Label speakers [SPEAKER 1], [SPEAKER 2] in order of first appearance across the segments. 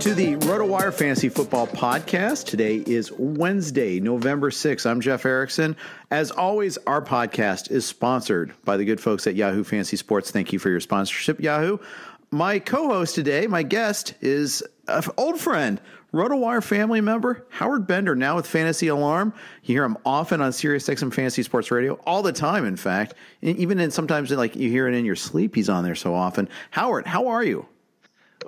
[SPEAKER 1] To the RotoWire Fantasy Football Podcast. Today is Wednesday, November 6th. I'm Jeff Erickson. As always, our podcast is sponsored by the good folks at Yahoo Fantasy Sports. Thank you for your sponsorship, Yahoo. My co host today, my guest, is an old friend, RotoWire family member, Howard Bender, now with Fantasy Alarm. You hear him often on SiriusXM Fantasy Sports Radio, all the time, in fact. Even in sometimes like you hear it in your sleep, he's on there so often. Howard, how are you?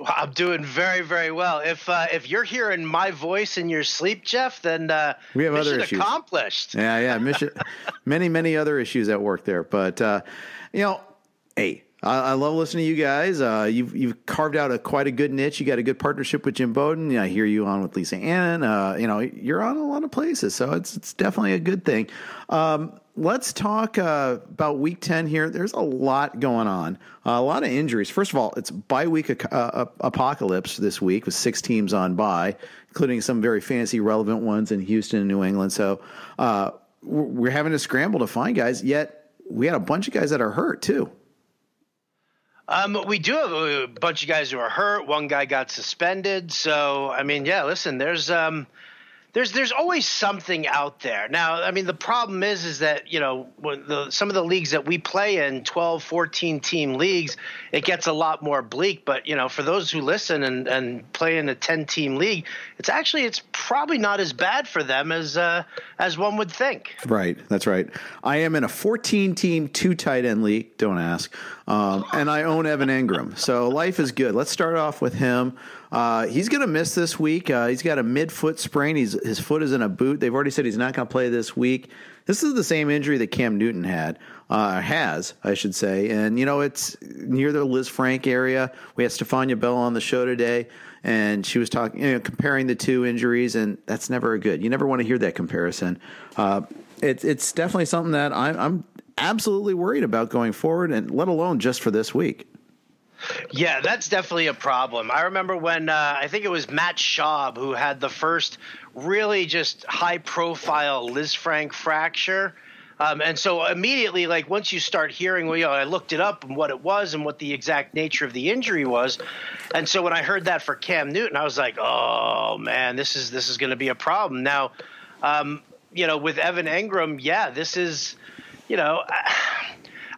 [SPEAKER 2] I'm doing very, very well. If uh, if you're hearing my voice in your sleep, Jeff, then uh,
[SPEAKER 1] we have other issues.
[SPEAKER 2] accomplished.
[SPEAKER 1] Yeah, yeah, mission, many, many other issues at work there. But uh, you know, hey, I, I, love listening to you guys. Uh, you've you've carved out a quite a good niche. You got a good partnership with Jim Bowden. I hear you on with Lisa Ann. Uh, you know, you're on a lot of places, so it's it's definitely a good thing. Um, let's talk uh, about week 10 here. There's a lot going on, uh, a lot of injuries. First of all, it's bye week uh, apocalypse this week with six teams on bye, including some very fancy relevant ones in Houston and New England. So uh, we're having to scramble to find guys, yet we had a bunch of guys that are hurt too.
[SPEAKER 2] Um, we do have a bunch of guys who are hurt. One guy got suspended. So, I mean, yeah, listen, there's. Um, there's there's always something out there. Now, I mean, the problem is is that you know the, some of the leagues that we play in, 12, 14 team leagues, it gets a lot more bleak. But you know, for those who listen and and play in a 10 team league, it's actually it's probably not as bad for them as uh, as one would think.
[SPEAKER 1] Right, that's right. I am in a 14 team two tight end league. Don't ask. Um, and I own Evan Engram, so life is good. Let's start off with him. Uh, he's going to miss this week. Uh, he's got a midfoot sprain. He's, his foot is in a boot. They've already said he's not going to play this week. This is the same injury that Cam Newton had, uh, has, I should say. And, you know, it's near the Lisfranc area. We had Stephania Bell on the show today, and she was talking, you know, comparing the two injuries, and that's never good. You never want to hear that comparison. Uh, it's it's definitely something that I'm, I'm absolutely worried about going forward, and let alone just for this week.
[SPEAKER 2] Yeah, that's definitely a problem. I remember when uh, I think it was Matt Schaub who had the first really just high profile Lisfranc fracture. Um, and so immediately, like once you start hearing, well, you know, I looked it up and what it was and what the exact nature of the injury was. And so when I heard that for Cam Newton, I was like, oh man, this is this is going to be a problem. Now, um, you know, with Evan Engram, yeah, this is, you know.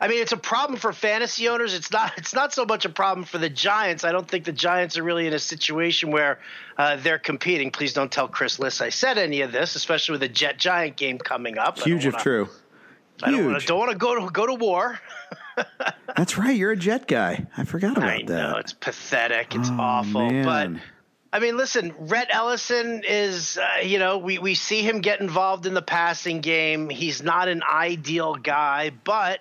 [SPEAKER 2] Mean, it's a problem for fantasy owners. It's not. It's not so much a problem for the Giants. I don't think the Giants are really in a situation where uh, they're competing. Please don't tell Chris Liss I said any of this, especially with the Jet Giant game coming up.
[SPEAKER 1] Huge if true.
[SPEAKER 2] I don't want to don't want to go to go to war.
[SPEAKER 1] That's right. You're a Jet guy. I forgot about
[SPEAKER 2] I
[SPEAKER 1] that.
[SPEAKER 2] know it's pathetic. It's
[SPEAKER 1] Oh,
[SPEAKER 2] awful,
[SPEAKER 1] man.
[SPEAKER 2] but. I mean, listen, Rhett Ellison is, uh, you know, we, we see him get involved in the passing game. He's not an ideal guy, but,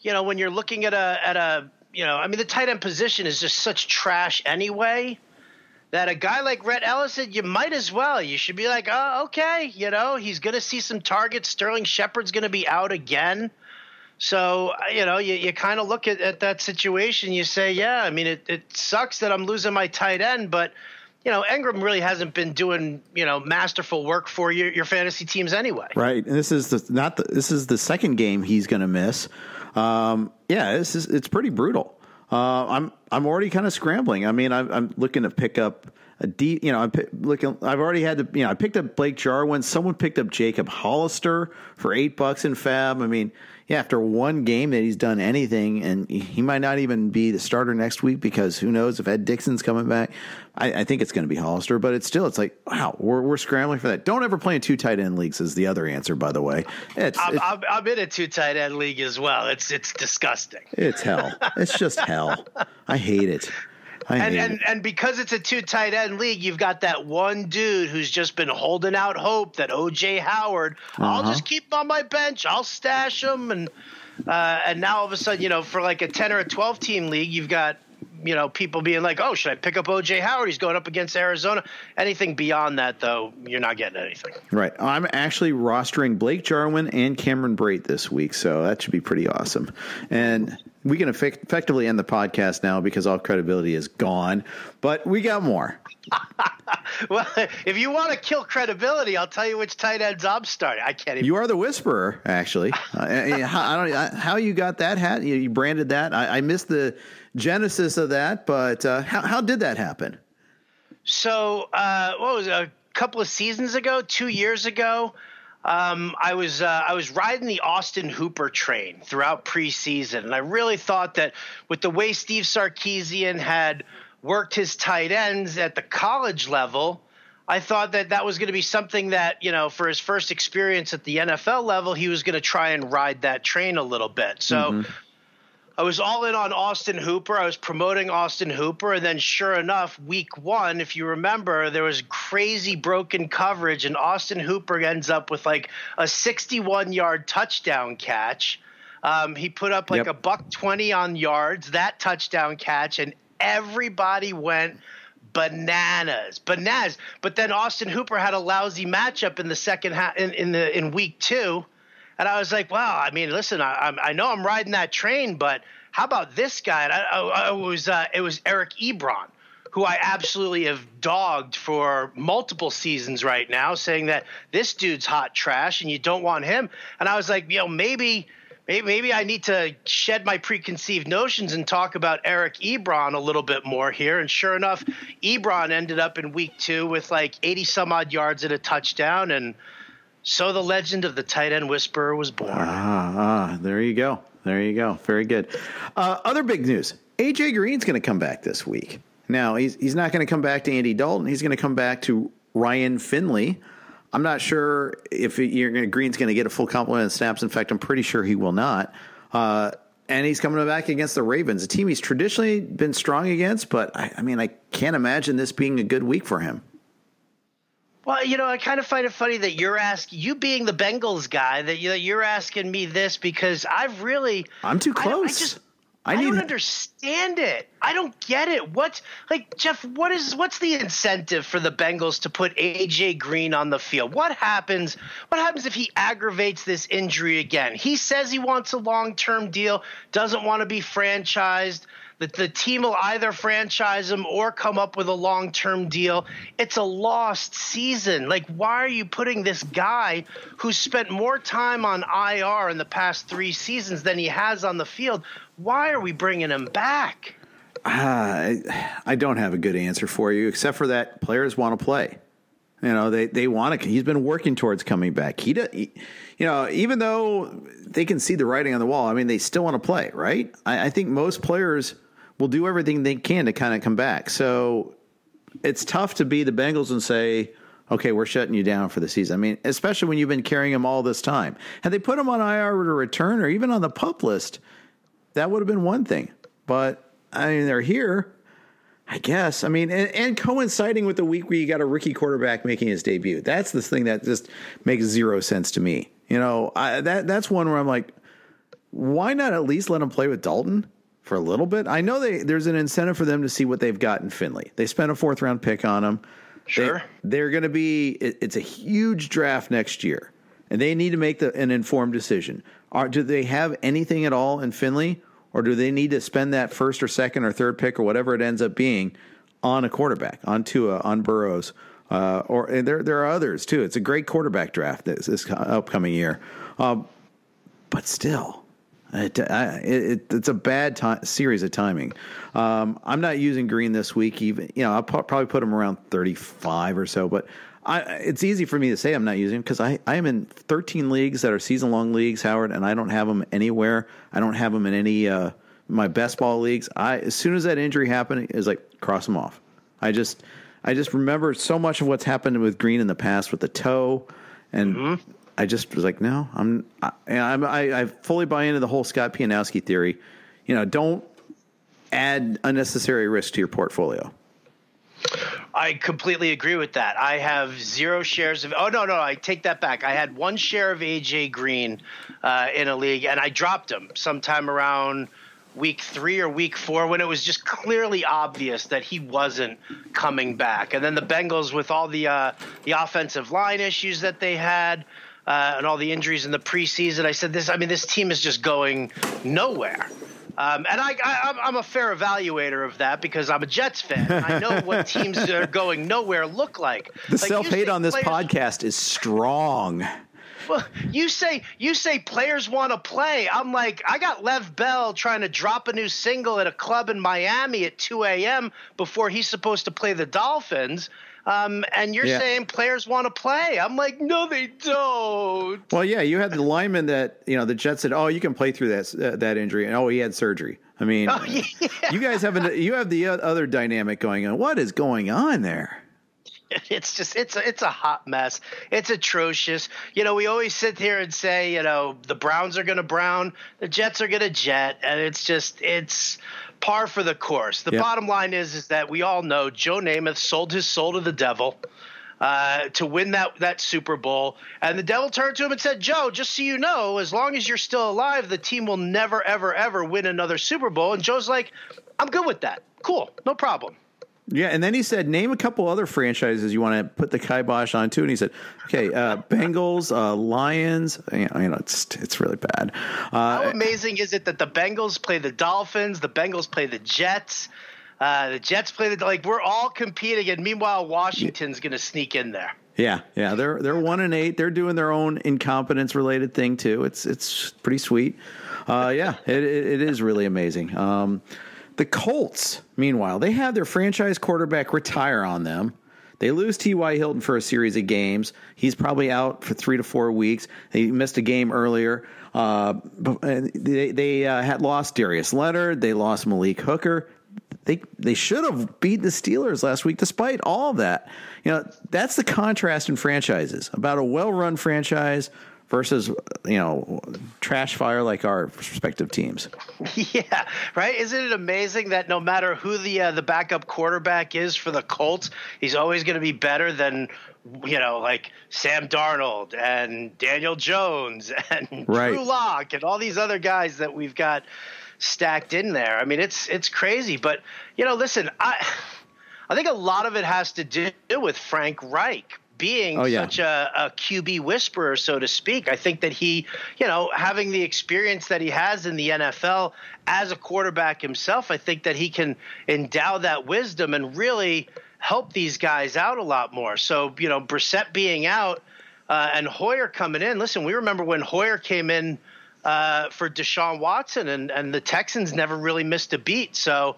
[SPEAKER 2] you know, when you're looking at a, at a, you know, I mean, the tight end position is just such trash anyway that a guy like Rhett Ellison, you might as well. You should be like, oh, okay, you know, he's going to see some targets. Sterling Shepard's going to be out again. So, uh, you know, you, you kind of look at, at that situation. You say, yeah, I mean, it, it sucks that I'm losing my tight end, but, you know, Engram really hasn't been doing, you know, masterful work for your, your fantasy teams anyway.
[SPEAKER 1] Right, and this is the not the, this is the second game he's going to miss. Um, yeah, this is it's pretty brutal. Uh, I'm I'm already kind of scrambling. I mean, I'm, I'm looking to pick up a D. You know, I'm pi- looking. I've already had to. You know, I picked up Blake Jarwin. Someone picked up Jacob Hollister for eight bucks in FAAB. I mean, yeah, after one game that he's done anything, and he- might not even be the starter next week because who knows if Ed Dickson's coming back. I, I think it's going to be Hollister, but it's still it's like wow, we're we're scrambling for that. Don't ever play in two tight end leagues is the other answer, by the way. It's
[SPEAKER 2] I'm,
[SPEAKER 1] it's,
[SPEAKER 2] I'm, I'm in a two tight end league as well. It's it's disgusting.
[SPEAKER 1] it's hell. It's just hell. I hate it.
[SPEAKER 2] And, and
[SPEAKER 1] it.
[SPEAKER 2] and because it's a two tight end league, you've got that one dude who's just been holding out hope that OJ Howard, I'll
[SPEAKER 1] Uh-huh.
[SPEAKER 2] just keep him on my bench, I'll stash him, and uh, and now all of a sudden, you know, for like a ten or a twelve team league, you've got you know people being like, oh, should I pick up OJ Howard? He's going up against Arizona. Anything beyond that, though, you're not getting anything.
[SPEAKER 1] Right. I'm actually rostering Blake Jarwin and Cameron Brate this week, so that should be pretty awesome. And we can effect- effectively end the podcast now because all credibility is gone, but we got more.
[SPEAKER 2] Well, if you want to kill credibility, I'll tell you which tight ends I'm starting. I can't even.
[SPEAKER 1] You are the whisperer, actually. uh, how, I don't I- how you got that hat. You, you branded that. I, I missed the genesis of that, but uh, how how did that happen?
[SPEAKER 2] So, uh, what was it, a couple of seasons ago, two years ago? Um, I was uh, I was riding the Austin Hooper train throughout preseason, and I really thought that with the way Steve Sarkisian had worked his tight ends at the college level, I thought that that was going to be something that you know for his first experience at the NFL level, he was going to try and ride that train a little bit. So. I was all in on Austin Hooper. I was promoting Austin Hooper, and then sure enough, week one, if you remember, there was crazy broken coverage, and Austin Hooper ends up with like a 61 yard touchdown catch. Um, he put up like
[SPEAKER 1] Yep.
[SPEAKER 2] a buck 20 on yards, that touchdown catch, and everybody went bananas, bananas. But then Austin Hooper had a lousy matchup in the second half in, in the in week two. And I was like, wow, I mean, listen, I, I'm- I know I'm riding that train, but how about this guy? I, I, I was, uh, it was Eric Ebron, who I absolutely have dogged for multiple seasons right now, saying that this dude's hot trash and you don't want him. And I was like, you know, maybe. Maybe, maybe I need to shed my preconceived notions and talk about Eric Ebron a little bit more here. And sure enough, Ebron ended up in week two with like 80 some odd yards and a touchdown. And so the legend of the tight end whisperer was born.
[SPEAKER 1] Ah, ah, there you go. There you go. Very good. Uh, other big news: AJ Green's going to come back this week. Now he's he's not going to come back to Andy Dalton. He's going to come back to Ryan Finley. I'm not sure if to, Green's going to get a full complement of snaps. In fact, I'm pretty sure he will not. Uh, and he's coming back against the Ravens, a team he's traditionally been strong against. But I, I mean, I can't imagine this being a good week for him.
[SPEAKER 2] Well, you know, I kind of find it funny that you're asking, you being the Bengals guy, that you- you're asking me this because I've really.
[SPEAKER 1] I'm too
[SPEAKER 2] I I
[SPEAKER 1] close.
[SPEAKER 2] just.
[SPEAKER 1] I
[SPEAKER 2] I, don't understand it. I don't get it. What's like Jeff? What is what's the incentive for the Bengals to put AJ Green on the field? What happens? What happens if he aggravates this injury again? He says he wants a long term deal, doesn't want to be franchised. That the team will either franchise him or come up with a long term deal. It's a lost season. Like, why are you putting this guy who's spent more time on IR in the past three seasons than he has on the field? Why are we bringing him back?
[SPEAKER 1] Uh, I, don't have a good answer for you, except for that players want to play. You know, they, they want to. He's been working towards coming back. He, he, you know, even though they can see the writing on the wall, I mean, they still want to play, right? I, I think most players will do everything they can to kind of come back. So it's tough to be the Bengals and say, okay, we're shutting you down for the season. I mean, especially when you've been carrying him all this time. Had they put him on IR to return or even on the pup list, that would have been one thing. But I mean, they're here. I guess. I mean, and, and, coinciding with the week where you got a rookie quarterback making his debut. That's the thing that just makes zero sense to me. You know, I, that that's one where I'm like, why not at least let him play with Dalton? For a little bit. I know they there's an incentive for them to see what they've got in Finley. They spent a fourth round pick on him.
[SPEAKER 2] Sure,
[SPEAKER 1] they, are going to be. It, it's a huge draft next year, and they need to make the, an informed decision. Are, do they have anything at all in Finley, or do they need to spend that first or second or third pick or whatever it ends up being on a quarterback, on Tua, on Burrows? Uh, or and there there are others too. It's a great quarterback draft this, this upcoming year, um, but still, it, it, it's a bad time, series of timing. Um, I'm not using Green this week. Even you know, I'll probably put him around 35 or so. But I, it's easy for me to say I'm not using him because I, I am in 13 leagues that are season long leagues, Howard, and I don't have them anywhere. I don't have them in any uh, my best ball leagues. I as soon as that injury happened, is like cross them off. I just I just remember so much of what's happened with Green in the past with the toe and. Mm-hmm I just was like, no, I'm, I, I, I fully buy into the whole Scott Pianowski theory. You know, don't add unnecessary risk to your portfolio.
[SPEAKER 2] I completely agree with that. I have zero shares of. Oh no, no, I take that back. I had one share of AJ Green uh, in a league, and I dropped him sometime around week three or week four when it was just clearly obvious that he wasn't coming back. And then the Bengals, with all the uh, the offensive line issues that they had, uh, and all the injuries in the preseason. I said this. I mean, this team is just going nowhere. Um, and I, I, I'm a fair evaluator of that because I'm a Jets fan. I know what teams that are going nowhere look like.
[SPEAKER 1] The like self hate on this players, podcast is strong.
[SPEAKER 2] Well, you say you say players want to play. I'm like, I got Lev Bell trying to drop a new single at a club in Miami at 2 a.m. before he's supposed to play the Dolphins. Um, and you're yeah. saying players want to play. I'm like, no, they don't.
[SPEAKER 1] Well, yeah, you had the lineman that you know the Jets said, oh, you can play through that uh, that injury, and oh, he had surgery. I mean, oh, yeah. you guys have an, you have the other dynamic going on. What is going on there?
[SPEAKER 2] It's just it's a, it's a hot mess. It's atrocious. You know, we always sit here and say, you know, the Browns are going to brown, the Jets are going to jet, and it's just it's par for the course. The yep. bottom line is is that we all know Joe Namath sold his soul to the devil. Uh, to win that that Super Bowl. And the devil turned to him and said, "Joe, just so you know, as long as you're still alive, the team will never, ever, ever win another Super Bowl." And Joe's like, "I'm good with that. Cool, no problem."
[SPEAKER 1] Yeah, and then he said, "Name a couple other franchises you want to put the kibosh on too." And he said, "Okay, uh, Bengals, uh, Lions. You know, it's it's really bad."
[SPEAKER 2] Uh, How amazing is it that the Bengals play the Dolphins, the Bengals play the Jets, uh, the Jets play the like we're all competing, and meanwhile Washington's going to sneak in there.
[SPEAKER 1] Yeah, yeah, they're they're one and eight. They're doing their own incompetence related thing too. It's it's pretty sweet. Uh, yeah, it, it, it is really amazing. Um, the Colts, meanwhile, they had their franchise quarterback retire on them. They lose T.Y. Hilton for a series of games. He's probably out for three to four weeks. They missed a game earlier. Uh, they they uh, had lost Darius Leonard. They lost Malik Hooker. They they should have beat the Steelers last week, despite all that. You know that's the contrast in franchises about a well run franchise versus you know trash fire like our respective teams.
[SPEAKER 2] Yeah, right. Isn't it amazing that no matter who the uh, the backup quarterback is for the Colts, he's always going to be better than you know like Sam Darnold and Daniel Jones and right. Drew Lock and all these other guys that we've got stacked in there. I mean, it's it's crazy, but you know, listen, I I think a lot of it has to do with Frank Reich being
[SPEAKER 1] Oh, yeah.
[SPEAKER 2] such a, a QB whisperer, so to speak. I think that he, you know, having the experience that he has in the NFL as a quarterback himself, I think that he can endow that wisdom and really help these guys out a lot more. So, you know, Brissett being out uh, and Hoyer coming in. Listen, we remember when Hoyer came in uh, for Deshaun Watson, and, and the Texans never really missed a beat. So,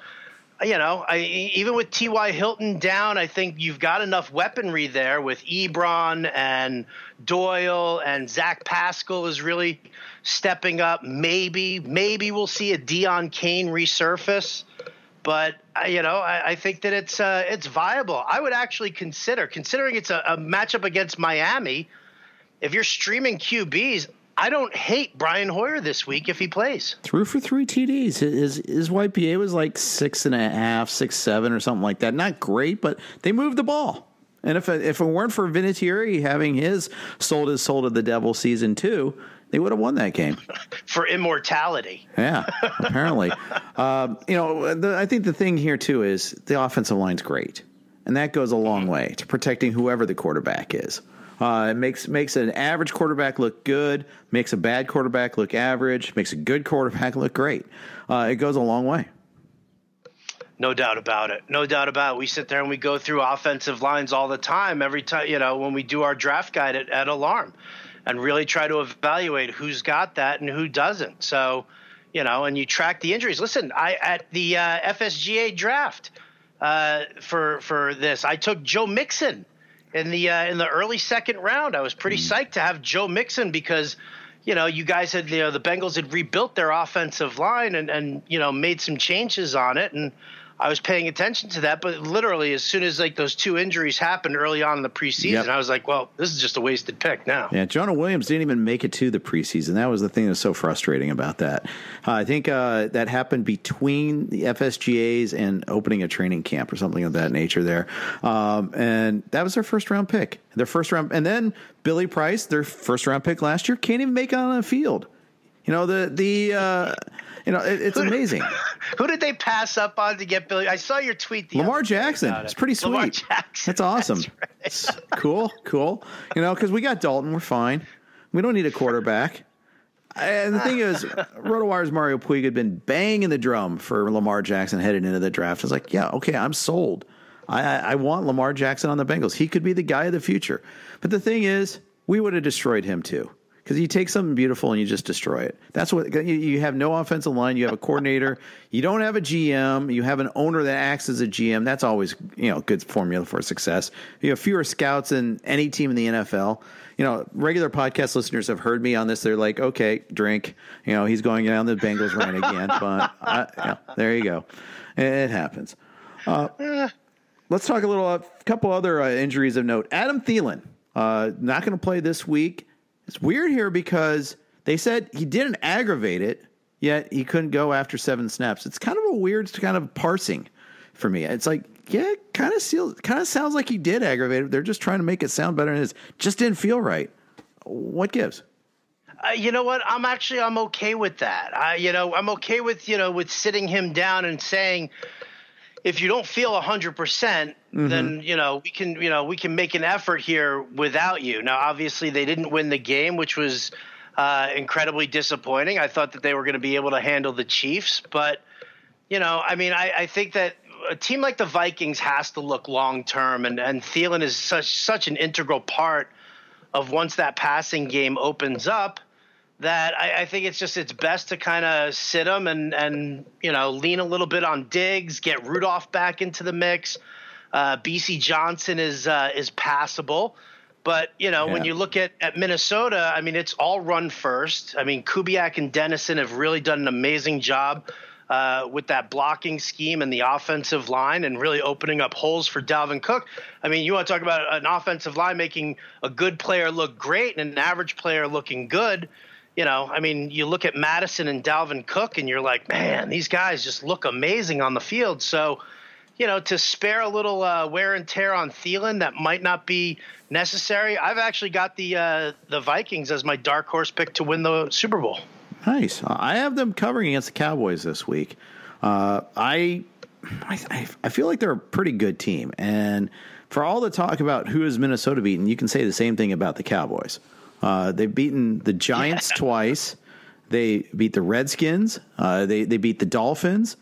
[SPEAKER 2] you know, I, even with T.Y. Hilton down, I think you've got enough weaponry there with Ebron and Doyle and Zach Pascal is really stepping up. Maybe, maybe we'll see a Deon Cain resurface. But uh, you know, I, I think that it's uh, it's viable. I would actually consider, considering it's a, a matchup against Miami. If you're streaming QBs, I don't hate Brian Hoyer this week if he plays.
[SPEAKER 1] Threw for three TDs. His his YPA was like six and a half, six seven, or something like that. Not great, but they moved the ball. And if it, if it weren't for Vinatieri having his sold his soul to the devil season two, they would have won that game.
[SPEAKER 2] For immortality.
[SPEAKER 1] Yeah, apparently. um, you know, the, I think the thing here too is the offensive line's great, and that goes a long way to protecting whoever the quarterback is. Uh, it makes makes an average quarterback look good, makes a bad quarterback look average, makes a good quarterback look great. Uh, it goes a long way.
[SPEAKER 2] No doubt about it. No doubt about it. We sit there and we go through offensive lines all the time, every time, you know, when we do our draft guide at, at Alarm and really try to evaluate who's got that and who doesn't. So, you know, and you track the injuries. Listen, I at the uh, FSGA draft uh, for for this, I took Joe Mixon in the uh, in the early second round. I was pretty psyched to have Joe Mixon because you know you guys had you know the Bengals had rebuilt their offensive line and and you know made some changes on it and. I was paying attention to that, but literally as soon as like those two injuries happened early on in the preseason,
[SPEAKER 1] Yep.
[SPEAKER 2] I was like, "Well, this is just a wasted pick now."
[SPEAKER 1] Yeah, Jonah Williams didn't even make it to the preseason. That was the thing that was so frustrating about that. Uh, I think uh, that happened between the FSGAs and opening a training camp or something of that nature there. Um, and that was their first round pick. Their first round, and then Billy Price, their first round pick last year, can't even make it on the field. You know the the uh, you know it, it's amazing.
[SPEAKER 2] Who did they pass up on to get Billy? I saw your tweet. The
[SPEAKER 1] Lamar Jackson. It's pretty sweet.
[SPEAKER 2] Lamar Jackson.
[SPEAKER 1] That's awesome.
[SPEAKER 2] That's right.
[SPEAKER 1] Cool, cool. You know, because we got Dalton, we're fine. We don't need a quarterback. And the thing is, RotoWire's Mario Puig had been banging the drum for Lamar Jackson headed into the draft. I was like, yeah, okay, I'm sold. I, I, I want Lamar Jackson on the Bengals. He could be the guy of the future. But the thing is, we would have destroyed him too. Because you take something beautiful and you just destroy it. That's what you, have no offensive line. You have a coordinator. you don't have a GM. You have an owner that acts as a GM. That's always you know good formula for success. You have fewer scouts than any team in the NFL. You know, regular podcast listeners have heard me on this. They're like, okay, drink. You know, he's going down the Bengals rant again. But I, there you go. It, it happens. Uh, let's talk a little. A couple other uh, injuries of note. Adam Thielen uh, not going to play this week. It's weird here because they said he didn't aggravate it, yet he couldn't go after seven snaps. It's kind of a weird kind of parsing for me. It's like, yeah, kind of feels, kind of sounds like he did aggravate it. They're just trying to make it sound better than it is. Just didn't feel right. What gives?
[SPEAKER 2] Uh, you know what? I'm actually I'm okay with that. I, you know, I'm okay with you know with sitting him down and saying, if you don't feel 100 percent, then you know we can you know we can make an effort here without you. Now, obviously, they didn't win the game, which was uh, incredibly disappointing. I thought that they were going to be able to handle the Chiefs, but you know, I mean, I, I think that a team like the Vikings has to look long term, and and Thielen is such such an integral part of once that passing game opens up that I, I think it's just it's best to kind of sit him and and you know lean a little bit on Diggs, get Rudolph back into the mix. Uh, Bisi Johnson is uh, is passable, but you know when you look at at Minnesota, I mean it's all run first. I mean Kubiak and Dennison have really done an amazing job. Uh, with that blocking scheme and the offensive line and really opening up holes for Dalvin Cook. I mean, you want to talk about an offensive line making a good player look great and an average player looking good. You know, I mean, you look at Mattison and Dalvin Cook and you're like, man, these guys just look amazing on the field. So, you know, to spare a little uh, wear and tear on Thielen that might not be necessary. I've actually got the uh, the Vikings as my dark horse pick to win the Super Bowl.
[SPEAKER 1] Nice. I have them covering against the Cowboys this week. Uh, I I, I feel like they're a pretty good team. And for all the talk about who has Minnesota beaten, you can say the same thing about the Cowboys. Uh, they've beaten the Giants yeah. twice. They beat the Redskins. Uh, they they beat the Dolphins.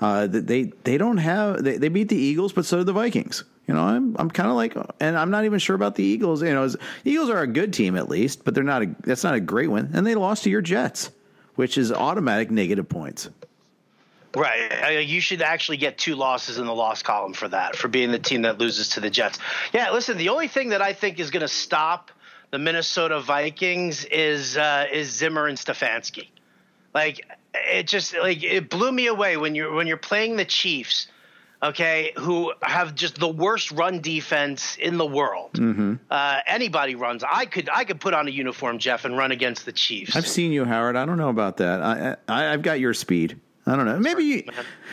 [SPEAKER 1] Uh, they they don't have they, they beat the Eagles, but so did the Vikings. You know, I'm I'm kind of like, and I'm not even sure about the Eagles. You know, Eagles are a good team at least, but they're not a that's not a great win, and they lost to your Jets, which is automatic negative points.
[SPEAKER 2] Right. You should actually get two losses in the loss column for that, for being the team that loses to the Jets. Yeah, listen, the only thing that I think is going to stop the Minnesota Vikings is uh, is Zimmer and Stefanski. Like it just like it blew me away when you're when you're playing the Chiefs, okay, who have just the worst run defense in the world. Mm-hmm. Uh, anybody runs, I could I could put on a uniform, Jeff, and run against the Chiefs.
[SPEAKER 1] I've seen you, Howard. I don't know about that. I, I I've got your speed. I don't know. Maybe you,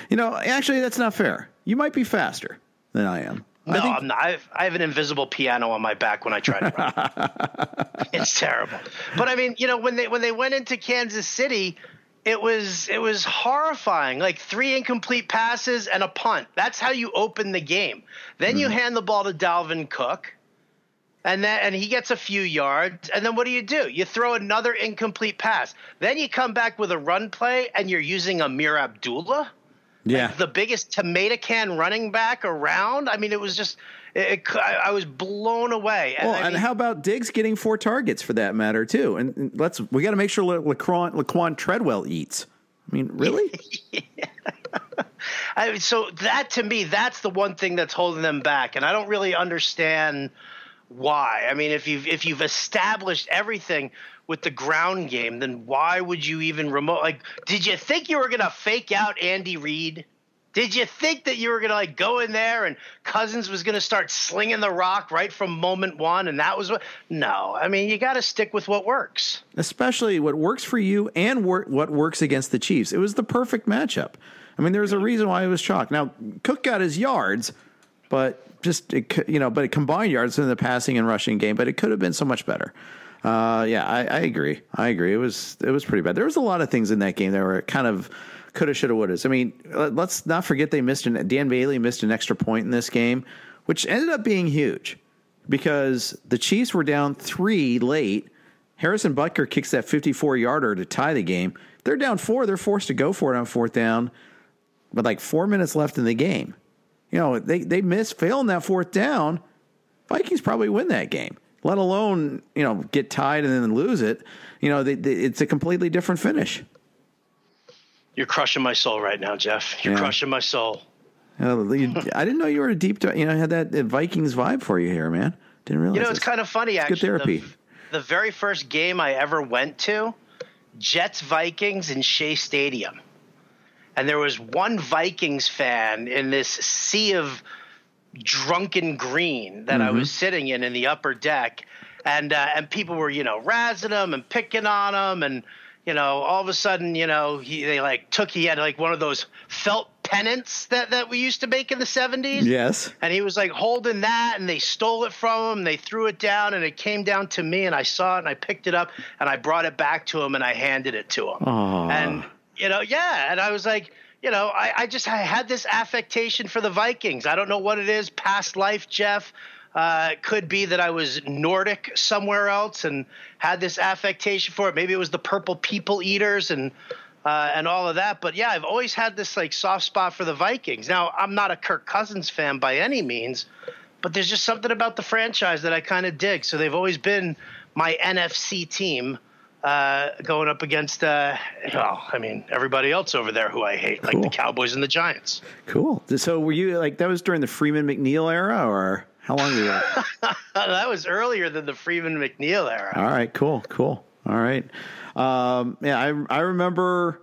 [SPEAKER 1] you know. Actually, that's not fair. You might be faster than I am.
[SPEAKER 2] No,
[SPEAKER 1] I
[SPEAKER 2] think, I'm not. I've, I have an invisible piano on my back when I try to run. it's terrible. But I mean, you know, when they when they went into Kansas City, it was it was horrifying. Like three incomplete passes and a punt. That's how you open the game. Then mm. you hmm. hand the ball to Dalvin Cook and then and he gets a few yards and then what do you do you throw another incomplete pass then you come back with a run play and you're using Ameer Abdullah
[SPEAKER 1] yeah.
[SPEAKER 2] like the biggest tomato can running back around? I mean it was just it, it, I, was blown away.
[SPEAKER 1] And, well, I mean, and how about Diggs getting four targets for that matter too? And, and let's we got to make sure Laquan, Laquan Treadwell eats. I mean, really? yeah.
[SPEAKER 2] I so that to me, that's the one thing that's holding them back, and I don't really understand why? I mean, if you've if you've established everything with the ground game, then why would you even remote? Like, did you think you were gonna fake out Andy Reid? Did you think that you were gonna like go in there and Cousins was gonna start slinging the rock right from moment one, and that was what? No, I mean you got to stick with what works,
[SPEAKER 1] especially what works for you and wor- what works against the Chiefs. It was the perfect matchup. I mean, there's a reason why it was chalk. Now Cook got his yards, but just it, you know, but it combined yards in the passing and rushing game, but it could have been so much better. Uh, yeah, I, I, agree. I agree. It was it was pretty bad. There was a lot of things in that game that were kind of coulda, shoulda, woulda. I mean, let's not forget they missed an Dan Bailey missed an extra point in this game, which ended up being huge because the Chiefs were down three late. Harrison Butker kicks that 54 yarder to tie the game. They're down four. They're forced to go for it on fourth down, but like four minutes left in the game you know, they, they miss, fail in that fourth down, Vikings probably win that game, let alone, you know, get tied and then lose it. You know, they, they, it's a completely different finish.
[SPEAKER 2] You're crushing my soul right now, Jeff. You're yeah. crushing my soul.
[SPEAKER 1] I didn't know you were a deep, you know, I had that Vikings vibe for you here, man. Didn't realize.
[SPEAKER 2] You know, it's
[SPEAKER 1] this.
[SPEAKER 2] kind of funny,
[SPEAKER 1] it's
[SPEAKER 2] actually.
[SPEAKER 1] Good therapy.
[SPEAKER 2] The, the very first game I ever went to, Jets Vikings in Shea Stadium and there was one Vikings fan in this sea of drunken green that mm-hmm. I was mm-hmm. sitting in in the upper deck, and uh, and people were you know razzing him and picking on him, and you know all of a sudden you know he they like took he had like one of those felt pennants that that we used to make in the 70s
[SPEAKER 1] yes
[SPEAKER 2] and he was like holding that and they stole it from him they threw it down and it came down to me and i saw it and i picked it up and i brought it back to him and i handed it to him
[SPEAKER 1] Aww.
[SPEAKER 2] and you know, yeah. And I was like, you know, I, I just I had this affectation for the Vikings. I don't know what it is, past life, Jeff. Uh, could be that I was Nordic somewhere else and had this affectation for it. Maybe it was the purple people eaters and uh, and all of that. But yeah, I've always had this like soft spot for the Vikings. Now I'm not a Kirk Cousins fan by any means, but there's just something about the franchise that I kind of dig. So they've always been my NFC team uh, going up against, uh, well, I mean, everybody else over there who I hate, cool. like the Cowboys and the Giants.
[SPEAKER 1] Cool. So were you like that was during the Freeman McNeil era, or how long were you?
[SPEAKER 2] that was earlier than the Freeman McNeil era.
[SPEAKER 1] All right, cool, cool. All right, um, yeah, I I remember.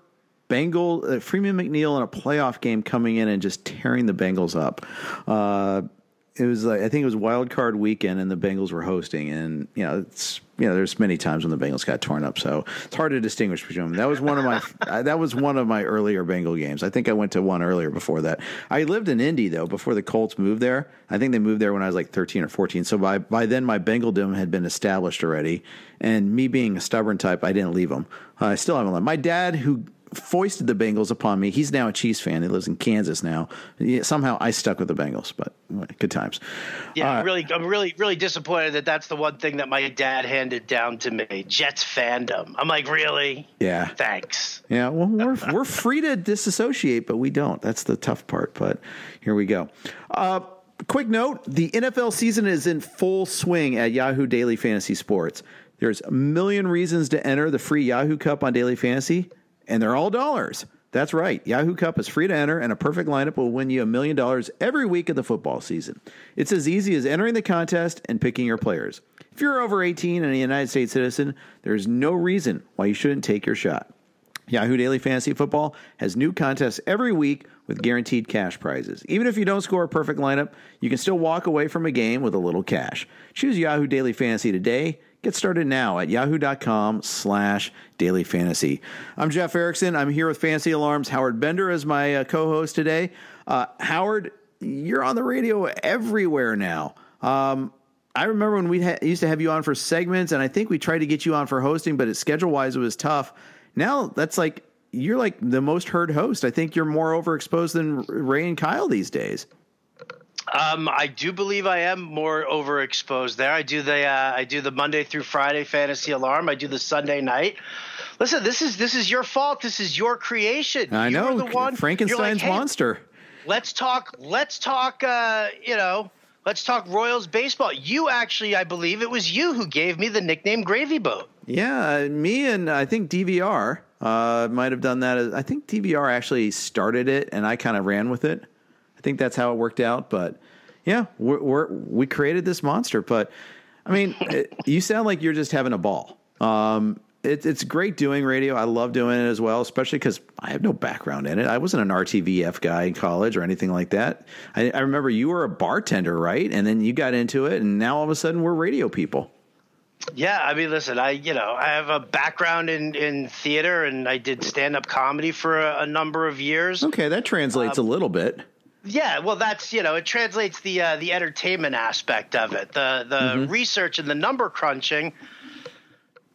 [SPEAKER 1] Bengal uh, Freeman McNeil in a playoff game coming in and just tearing the Bengals up. Uh, it was like I think it was wild card weekend and the Bengals were hosting and you know it's you know there's many times when the Bengals got torn up so it's hard to distinguish between them. That was one of my that was one of my earlier Bengal games. I think I went to one earlier before that. I lived in Indy though before the Colts moved there. I think they moved there when I was like 13 or 14. So by by then my Bengaldom had been established already and me being a stubborn type I didn't leave them. I still haven't left. My dad who foisted the Bengals upon me. He's now a Chiefs fan. He lives in Kansas now. Somehow I stuck with the Bengals, but good times.
[SPEAKER 2] Yeah, uh, really, I'm really, really disappointed that that's the one thing that my dad handed down to me: Jets fandom. I'm like, really?
[SPEAKER 1] Yeah.
[SPEAKER 2] Thanks.
[SPEAKER 1] Yeah. Well, we're we're free to disassociate, but we don't. That's the tough part. But here we go. Uh, quick note: the NFL season is in full swing at Yahoo Daily Fantasy Sports. There's a million reasons to enter the free Yahoo Cup on Daily Fantasy and they're all dollars. That's right. Yahoo Cup is free to enter, and a perfect lineup will win you a million dollars every week of the football season. It's as easy as entering the contest and picking your players. If you're over 18 and a United States citizen, there's no reason why you shouldn't take your shot. Yahoo Daily Fantasy Football has new contests every week with guaranteed cash prizes. Even if you don't score a perfect lineup, you can still walk away from a game with a little cash. Choose Yahoo Daily Fantasy today Get started now at yahoo.com slash daily fantasy. I'm Jeff Erickson. I'm here with Fantasy Alarms. Howard Bender is my uh, co host today. Uh, Howard, you're on the radio everywhere now. Um, I remember when we ha- used to have you on for segments, and I think we tried to get you on for hosting, but schedule wise, it was tough. Now that's like you're like the most heard host. I think you're more overexposed than Ray and Kyle these days.
[SPEAKER 2] Um, I do believe I am more overexposed there. I do the uh, I do the Monday through Friday fantasy alarm. I do the Sunday night. Listen, this is this is your fault. This is your creation.
[SPEAKER 1] I know. the one Frankenstein's like, hey, monster.
[SPEAKER 2] Let's talk. Let's talk. Uh, you know. Let's talk Royals baseball. You actually, I believe it was you who gave me the nickname Gravy Boat.
[SPEAKER 1] Yeah, me and I think DVR uh, might have done that. I think DVR actually started it, and I kind of ran with it. I think that's how it worked out. But yeah, we're, we're we created this monster. But I mean, it, you sound like you're just having a ball. Um, it, it's great doing radio. I love doing it as well, especially because I have no background in it. I wasn't an RTVF guy in college or anything like that. I, I remember you were a bartender, right? And then you got into it, and now all of a sudden we're radio people.
[SPEAKER 2] Yeah, I mean, listen, I you know I have a background in in theater, and I did stand up comedy for a, a, number of years.
[SPEAKER 1] Okay, that translates um, a little bit.
[SPEAKER 2] Yeah, well, that's you know, it translates the uh, the entertainment aspect of it, the the mm-hmm. research and the number crunching.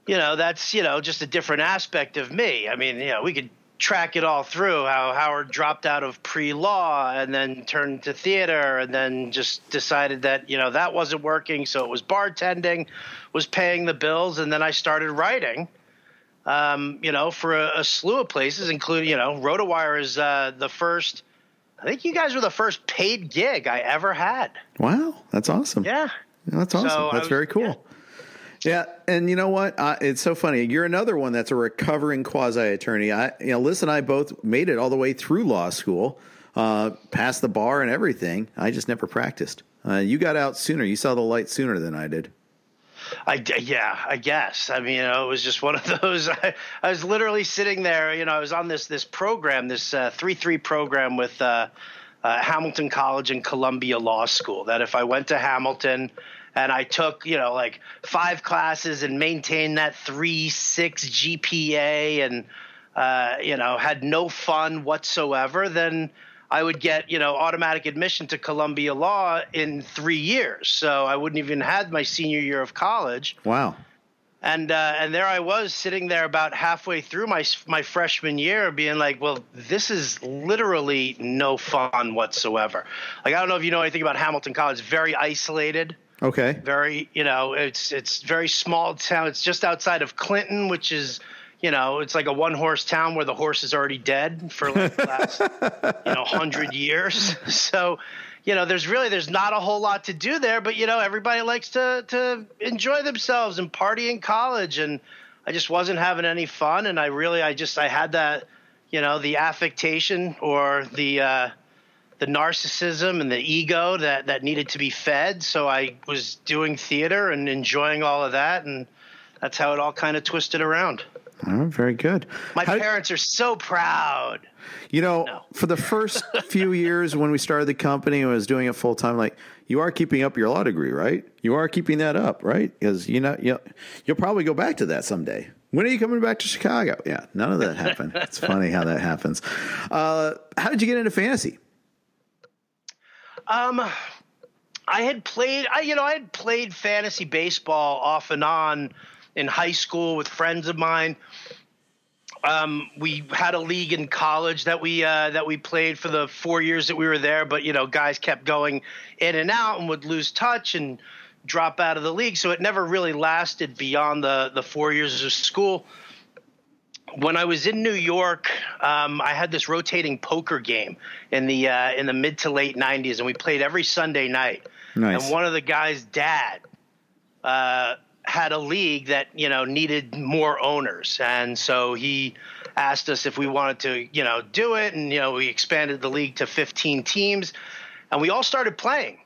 [SPEAKER 2] You know, that's you know just a different aspect of me. I mean, you know, we could track it all through how Howard dropped out of pre-law and then turned to theater and then just decided that you know that wasn't working, so it was bartending, was paying the bills, and then I started writing. Um, you know, for a, a, slew of places, including you know, RotoWire is uh, the first I think you guys were the first paid gig I ever had.
[SPEAKER 1] Wow, that's awesome.
[SPEAKER 2] Yeah,
[SPEAKER 1] that's awesome. So that's was, very cool. Yeah. yeah. and you know what? Uh, it's so funny. You're another one that's a recovering quasi attorney. I, you know, Liz and I both made it all the way through law school, uh, passed the bar and everything. I just never practiced. Uh, you got out sooner. You saw the light sooner than I did.
[SPEAKER 2] I yeah, I guess. I mean, you know, it was just one of those. I, I was literally sitting there. You know, I was on this this program, this uh, three three program with uh, uh, Hamilton College and Columbia Law School. That if I went to Hamilton and I took you know like five classes and maintained that three six GPA and uh, you know had no fun whatsoever, then I would get, you know, automatic admission to Columbia Law in three years. So I wouldn't even had my senior year of college.
[SPEAKER 1] Wow.
[SPEAKER 2] And uh, and there I was sitting there about halfway through my my freshman year, being like, well, this is literally no fun whatsoever. Like I don't know if you know anything about Hamilton College. Very isolated.
[SPEAKER 1] Okay.
[SPEAKER 2] Very, you know, it's it's very small town. It's just outside of Clinton, which is you know, it's like a one horse town where the horse is already dead for like the last, you know, hundred years. So, you know, there's really there's not a whole lot to do there, but you know, everybody likes to to enjoy themselves and party in college, and I just wasn't having any fun, and I really I just I had that, you know, the affectation or the uh, the narcissism and the ego that that needed to be fed. So I was doing theater and enjoying all of that, and that's how it all kind of twisted around.
[SPEAKER 1] Oh, very good.
[SPEAKER 2] My How, parents are so proud.
[SPEAKER 1] You know, no. for the first few years when we started the company and was doing it full time, like you are keeping up your law degree, right? You are keeping that up, right? Because you know you'll, you'll probably go back to that someday. When are you coming back to Chicago? Yeah, none of that happened. it's funny how that happens. Uh, how did you get into fantasy?
[SPEAKER 2] Um, I had played. I you know I had played fantasy baseball off and on in high school with friends of mine. Um, we had a league in college that we uh, that we played for the four years that we were there, but you know, guys kept going in and out and would lose touch and drop out of the league, so it never really lasted beyond the the four years of school. When I was in New York, um, I had this rotating poker game in the uh, in the mid to late '90s, and we played every Sunday night.
[SPEAKER 1] Nice.
[SPEAKER 2] And one of the guys' dad uh, had a league that you know needed more owners, and so he asked us if we wanted to you know do it, and you know we expanded the league to 15 teams, and we all started playing.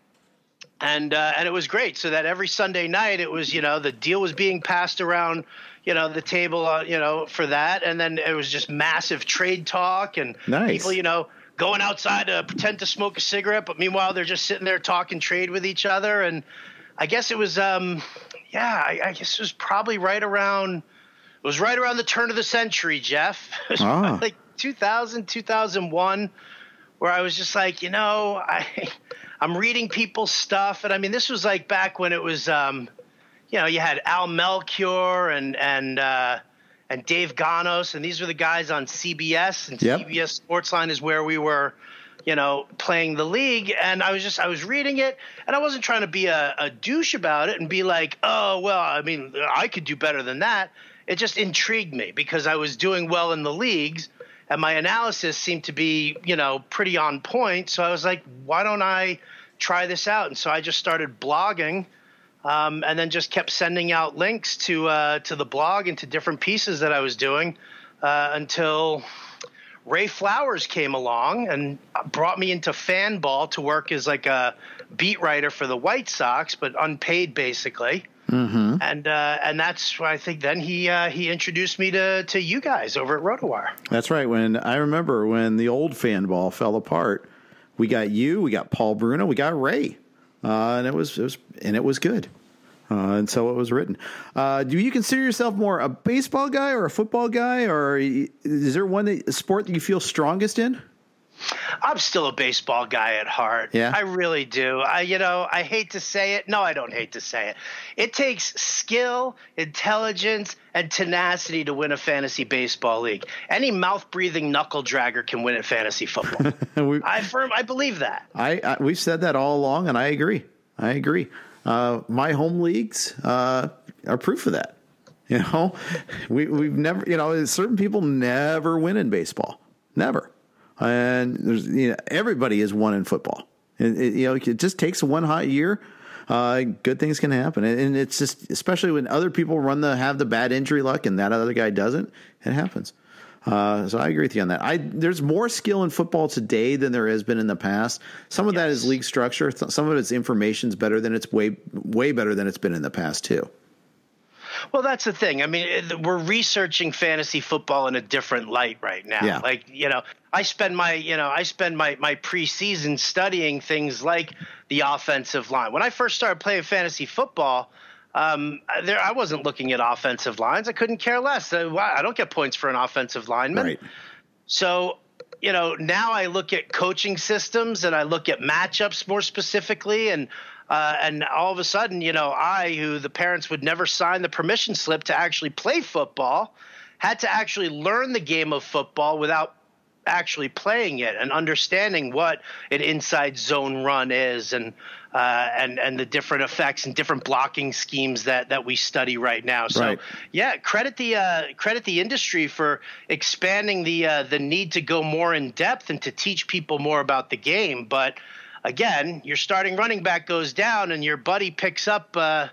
[SPEAKER 2] And uh, and it was great. So that every Sunday night, it was you know the deal was being passed around, you know the table, uh, you know for that, and then it was just massive trade talk and
[SPEAKER 1] Nice.
[SPEAKER 2] people, you know, going outside to pretend to smoke a cigarette, but meanwhile they're just sitting there talking trade with each other. And I guess it was, um, yeah, I, I guess it was probably right around, it was right around the turn of the century, Jeff.
[SPEAKER 1] Ah.
[SPEAKER 2] like 2000, 2001, where I was just like, you know, I, I'm reading people's stuff, and I mean, this was like back when it was, um, you know, you had Al Melchior and and uh, and Dave Gonos, and these were the guys on CBS, and
[SPEAKER 1] Yep.
[SPEAKER 2] CBS Sportsline is where we were, you know, playing the league. And I was just I was reading it, and I wasn't trying to be a, a douche about it and be like, oh well, I mean, I could do better than that. It just intrigued me because I was doing well in the leagues. And my analysis seemed to be, you know, pretty on point. So I was like, why don't I try this out? And so I just started blogging um, and then just kept sending out links to uh, to the blog and to different pieces that I was doing uh, until Ray Flowers came along and brought me into Fanball to work as like a beat writer for the White Sox, but unpaid basically. Mm-hmm. And uh, and that's why I think then he uh, he introduced me to to you guys over at RotoWire.
[SPEAKER 1] That's right. When I remember when the old Fanball fell apart, we got you, we got Paul Bruno, we got Ray, uh, and it was it was and it was good. Uh, and so it was written. Uh, do you consider yourself more a baseball guy or a football guy, or is there one that, sport that you feel strongest in?
[SPEAKER 2] I'm still a baseball guy at heart.
[SPEAKER 1] Yeah?
[SPEAKER 2] I really do. I you know, I hate to say it. No, I don't hate to say it. It takes skill, intelligence, and tenacity to win a fantasy baseball league. Any mouth-breathing knuckle dragger can win at fantasy football.
[SPEAKER 1] We-
[SPEAKER 2] I firm I believe that.
[SPEAKER 1] I, I we've said that all along, and I agree. I agree. Uh, my home leagues uh, are proof of that. You know, we we've never, you know, certain people never win in baseball, never, and there's you know everybody is one in football. It, it, you know, it just takes one hot year. Uh, good things can happen, and, and it's just especially when other people run the have the bad injury luck, and that other guy doesn't. It happens. Uh, so I agree with you on that. I there's more skill in football today than there has been in the past. Some of that is league structure. Some of it's information's better than it's way way better than it's been in the past too.
[SPEAKER 2] Well, that's the thing. I mean, we're researching fantasy football in a different light right now.
[SPEAKER 1] Yeah.
[SPEAKER 2] Like, you know, I spend my, you know, I spend my my preseason studying things like the offensive line. When I first started playing fantasy football, um, there I wasn't looking at offensive lines. I couldn't care less. Uh, I don't get points for an offensive lineman.
[SPEAKER 1] Right.
[SPEAKER 2] So, you know, now I look at coaching systems and I look at matchups more specifically and uh, and all of a sudden, you know, I, who the parents would never sign the permission slip to actually play football, had to actually learn the game of football without actually playing it and understanding what an inside zone run is and uh, and and the different effects and different blocking schemes that that we study right now. So
[SPEAKER 1] Right.
[SPEAKER 2] yeah, credit the uh, credit the industry for expanding the uh, the need to go more in depth and to teach people more about the game. But again, your starting running back goes down and your buddy picks up, uh,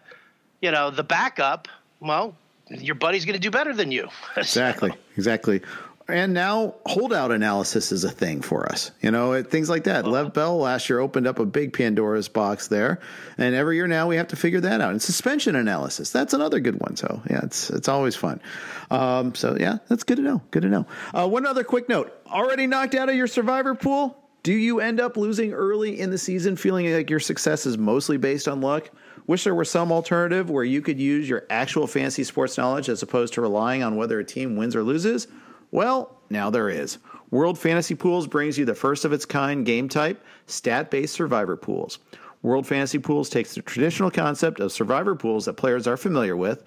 [SPEAKER 2] you know, the backup. Well, your buddy's going to do better than you.
[SPEAKER 1] Exactly. Exactly. And now holdout analysis is a thing for us. You know, it, things like that. Le'Veon Bell last year opened up a big Pandora's box there, and every year now we have to figure that out. And suspension analysis, that's another good one. So yeah, it's it's always fun. Um, so yeah, that's good to know. Good to know. Uh, one other quick note: already knocked out of your survivor pool. Do you end up losing early in the season, feeling like your success is mostly based on luck? Wish there were some alternative where you could use your actual fantasy sports knowledge as opposed to relying on whether a team wins or loses? Well, now there is. World Fantasy Pools brings you the first of its kind game type, stat based survivor pools. World Fantasy Pools takes the traditional concept of survivor pools that players are familiar with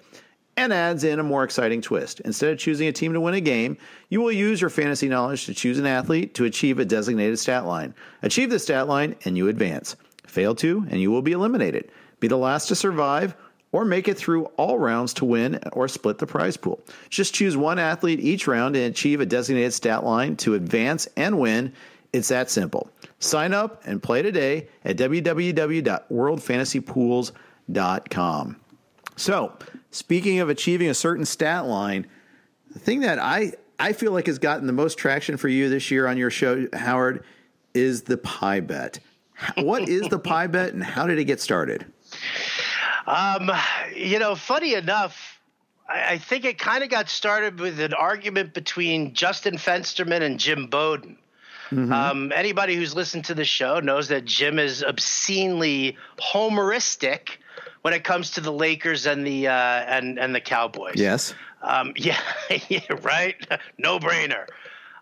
[SPEAKER 1] and adds in a more exciting twist. Instead of choosing a team to win a game, you will use your fantasy knowledge to choose an athlete to achieve a designated stat line. Achieve the stat line and you advance. Fail to, and you will be eliminated. Be the last to survive or make it through all rounds to win or split the prize pool. Just choose one athlete each round and achieve a designated stat line to advance and win. It's that simple. Sign up and play today at www.worldfantasypools.com. So, speaking of achieving a certain stat line, the thing that I, I feel like has gotten the most traction for you this year on your show, Howard, is the pie bet. What is the pie bet and how did it get started?
[SPEAKER 2] Um, you know, funny enough, I, I think it kind of got started with an argument between Justin Fensterman and Jim Bowden. Mm-hmm. Um, anybody who's listened to the show knows that Jim is obscenely homeristic when it comes to the Lakers and the uh, and and the Cowboys.
[SPEAKER 1] Yes.
[SPEAKER 2] Um, yeah, yeah, right. no brainer.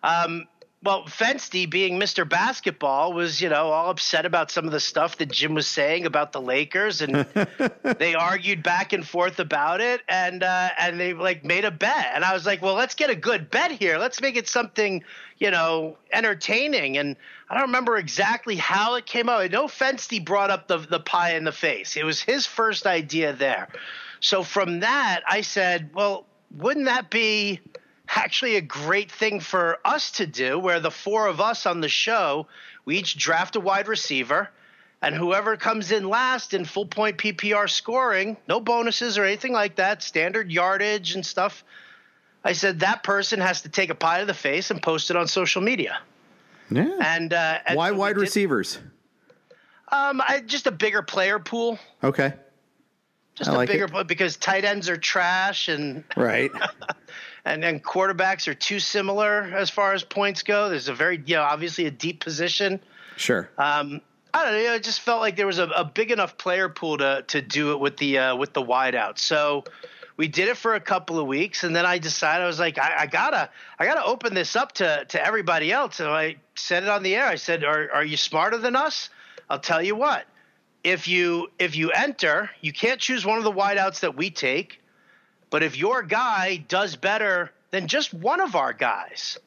[SPEAKER 2] Um, well, Fensty, being Mr. Basketball, was you know all upset about some of the stuff that Jim was saying about the Lakers, and they argued back and forth about it, and uh, and they like made a bet, and I was like, well, let's get a good bet here. Let's make it something you know entertaining, and I don't remember exactly how it came out. I know Fensty brought up the the pie in the face. It was his first idea there. So from that, I said, well, wouldn't that be actually a great thing for us to do where the four of us on the show, we each draft a wide receiver. And whoever comes in last in full point PPR scoring, no bonuses or anything like that, standard yardage and stuff. I said that person has to take a pie to the face and post it on social media.
[SPEAKER 1] Yeah.
[SPEAKER 2] And, uh, and
[SPEAKER 1] why so wide receivers?
[SPEAKER 2] Um, I, just a bigger player pool.
[SPEAKER 1] Okay.
[SPEAKER 2] Just I a like bigger it. because tight ends are trash and
[SPEAKER 1] right.
[SPEAKER 2] and then quarterbacks are too similar as far as points go. There's a very, you know, obviously a deep position.
[SPEAKER 1] Sure.
[SPEAKER 2] Um, I don't know. It just felt like there was a, a big enough player pool to to do it with the uh, with the wideout. So we did it for a couple of weeks, and then I decided I was like, I, I gotta I gotta open this up to to everybody else. And I said it on the air. I said, Are are you smarter than us? I'll tell you what. If you if you enter, you can't choose one of the wideouts that we take. But if your guy does better than just one of our guys,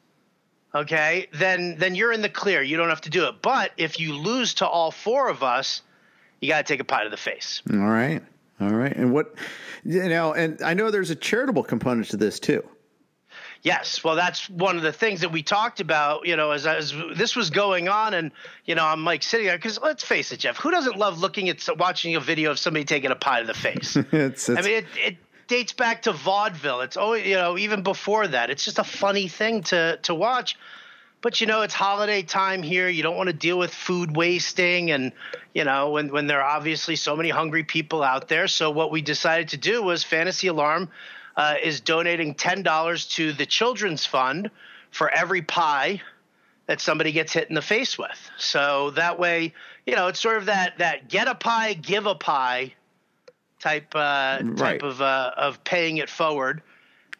[SPEAKER 2] okay, then then you're in the clear. You don't have to do it. But if you lose to all four of us, you got to take a pie to the face.
[SPEAKER 1] All right. All right. And what you know, and I know there's a charitable component to this too.
[SPEAKER 2] Yes, well, that's one of the things that we talked about. You know, as, as this was going on, and you know, I'm like sitting there because let's face it, Jeff, who doesn't love looking at watching a video of somebody taking a pie to the face? it's, it's, I mean, it, it dates back to vaudeville. It's always you know even before that. It's just a funny thing to to watch. But you know it's holiday time here. You don't want to deal with food wasting, and you know when when there are obviously so many hungry people out there. So what we decided to do was Fantasy Alarm uh, is donating ten dollars to the Children's Fund for every pie that somebody gets hit in the face with. So that way, you know, it's sort of that that get a pie, give a pie type uh, right. type of uh, of paying it forward.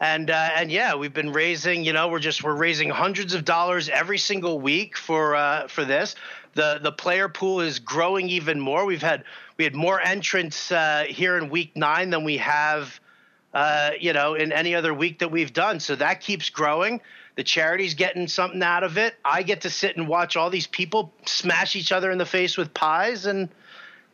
[SPEAKER 2] And uh, and yeah, we've been raising. You know, we're just we're raising hundreds of dollars every single week for uh, for this. The the player pool is growing even more. We've had we had more entrants uh, here in week nine than we have. Uh, you know, in any other week that we've done. So that keeps growing. The charity's getting something out of it. I get to sit and watch all these people smash each other in the face with pies, and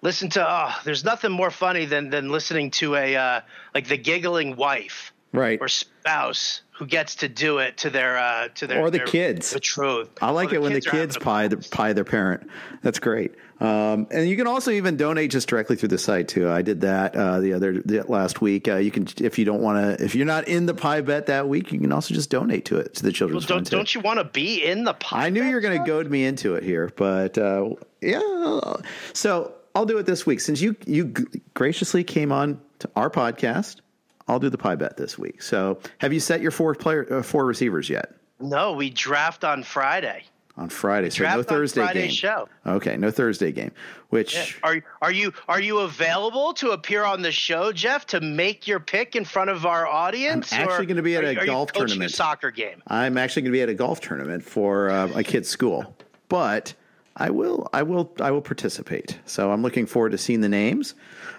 [SPEAKER 2] listen to oh, there's nothing more funny than than listening to a uh, like the giggling wife
[SPEAKER 1] right
[SPEAKER 2] or spouse who gets to do it to their uh, to their
[SPEAKER 1] or the
[SPEAKER 2] their
[SPEAKER 1] kids
[SPEAKER 2] betrothed.
[SPEAKER 1] I like it when the kids pie the, pie their parent. That's great. Um, and you can also even donate just directly through the site too. I did that uh, the other the, last week. Uh, you can if you don't want to if you're not in the pie bet that week, you can also just donate to it to the children's.
[SPEAKER 2] Well, don't don't you want to be in the pie?
[SPEAKER 1] I knew you were going to goad me into it here, but uh, yeah. So I'll do it this week since you you graciously came on to our podcast. I'll do the pie bet this week. So, have you set your four player uh, four receivers yet?
[SPEAKER 2] No, we draft on Friday.
[SPEAKER 1] On Friday, so no Thursday game.
[SPEAKER 2] Show.
[SPEAKER 1] Okay, no Thursday game. Which yeah.
[SPEAKER 2] are are you are you available to appear on the show, Jeff, to make your pick in front of our audience?
[SPEAKER 1] I'm actually going to be at a
[SPEAKER 2] are
[SPEAKER 1] golf tournament.
[SPEAKER 2] A soccer game.
[SPEAKER 1] I'm actually going to be at a golf tournament for uh, my kid's school, but I will, I will, I will participate. So I'm looking forward to seeing the names.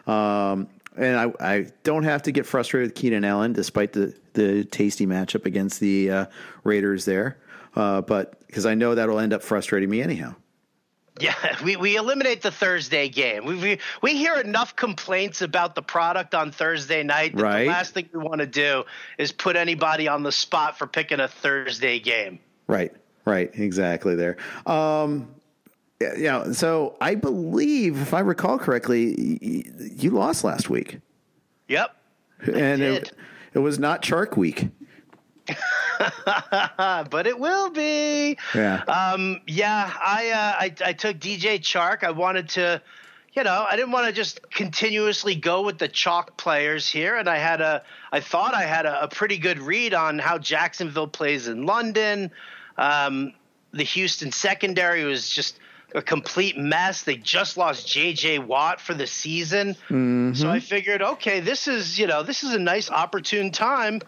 [SPEAKER 1] Um, and I, I don't have to get frustrated with Keenan Allen despite the, the tasty matchup against the uh, Raiders there. Uh, but because I know that'll end up frustrating me anyhow.
[SPEAKER 2] Yeah, we, we eliminate the Thursday game. We, we we hear enough complaints about the product on Thursday night that
[SPEAKER 1] Right.
[SPEAKER 2] the last thing we want to do is put anybody on the spot for picking a Thursday game.
[SPEAKER 1] Right, right, exactly there. Um, yeah, yeah, so I believe, if I recall correctly, you lost last week,
[SPEAKER 2] Yep.
[SPEAKER 1] and it, it was not Shark Week.
[SPEAKER 2] But it will be.
[SPEAKER 1] Yeah,
[SPEAKER 2] Um, yeah, I, uh, I I took DJ Chark. I wanted to, you know, I didn't want to just continuously go with the chalk players here, and I had a, I thought I had a, a pretty good read on how Jacksonville plays in London. Um, the Houston secondary was just a complete mess. They just lost J.J. Watt for the season, so I figured, okay, this is you know this is a nice opportune time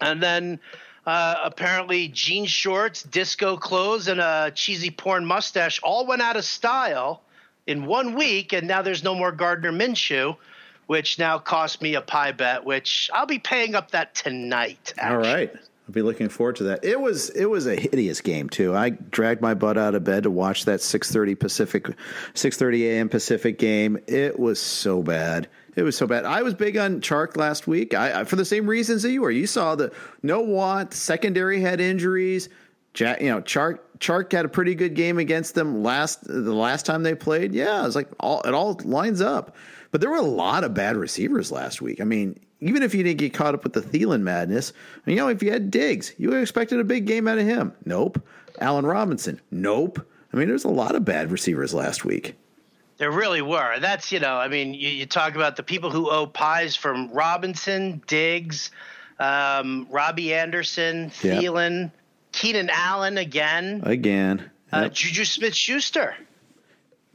[SPEAKER 2] and then uh, apparently jean shorts, disco clothes, and a cheesy porn mustache all went out of style in one week, and now there's no more Gardner Minshew, which now cost me a pie bet, which I'll be paying up that tonight.
[SPEAKER 1] all right. I'll be looking forward to that. It was it was a hideous game too. I dragged my butt out of bed to watch that six thirty Pacific, six thirty a.m. Pacific game. It was so bad. It was so bad. I was big on Chark last week. I, I for the same reasons that you were. You saw the no want secondary head injuries. Jack, you know, Chark Chark had a pretty good game against them last the last time they played. Yeah, it was like all it all lines up. But there were a lot of bad receivers last week. I mean, even if you didn't get caught up with the Thielen madness, you know, if you had Diggs, you expected a big game out of him. Nope. Allen Robinson. Nope. I mean, there's a lot of bad receivers last week.
[SPEAKER 2] There really were. That's you know, I mean, you, you talk about the people who owe pies from Robinson, Diggs, um, Robby Anderson,
[SPEAKER 1] Yep.
[SPEAKER 2] Thielen, Keenan Allen again,
[SPEAKER 1] Again.
[SPEAKER 2] uh, Juju Smith Schuster.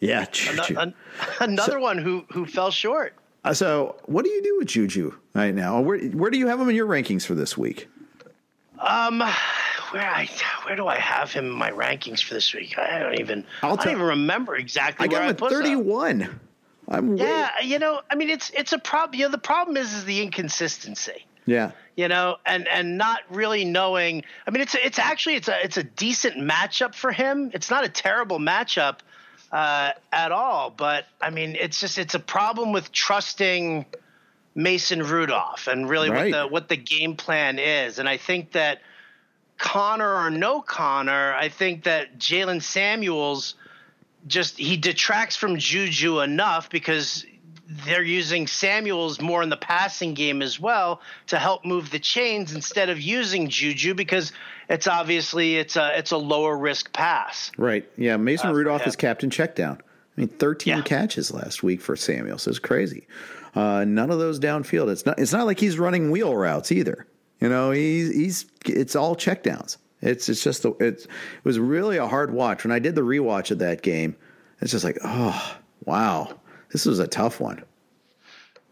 [SPEAKER 1] Yeah.
[SPEAKER 2] Juju. an- another one who who fell short.
[SPEAKER 1] Uh, So, what do you do with Juju right now? Where where do you have him in your rankings for this week?
[SPEAKER 2] Um, where I where do I have him in my rankings for this week? I don't even
[SPEAKER 1] I'll
[SPEAKER 2] I don't even remember exactly
[SPEAKER 1] I
[SPEAKER 2] where
[SPEAKER 1] got
[SPEAKER 2] I
[SPEAKER 1] him at
[SPEAKER 2] put them.
[SPEAKER 1] 31. I'm way-
[SPEAKER 2] Yeah, you know, I mean, it's it's a problem. You know, the problem is is the inconsistency.
[SPEAKER 1] yeah.
[SPEAKER 2] You know, and and not really knowing. I mean, it's a, it's actually it's a it's a decent matchup for him. It's not a terrible matchup uh, at all. But I mean, it's just it's a problem with trusting Mason Rudolph and really
[SPEAKER 1] Right.
[SPEAKER 2] what the what the game plan is. And I think that Conner or no Conner, I think that Jaylen Samuels just he detracts from Juju enough because they're using Samuels more in the passing game as well to help move the chains instead of using Juju because it's obviously it's a it's a lower risk pass.
[SPEAKER 1] Right. Yeah. Mason
[SPEAKER 2] for
[SPEAKER 1] Rudolph is captain checkdown. I mean, 13
[SPEAKER 2] Yeah.
[SPEAKER 1] catches last week for Samuel. So it's crazy. Uh, none of those downfield. It's not. It's not like he's running wheel routes either. You know, he's he's. It's all checkdowns. It's it's just a, it's, it was really a hard watch. When I did the rewatch of that game, it's just like, oh wow, this was a tough one.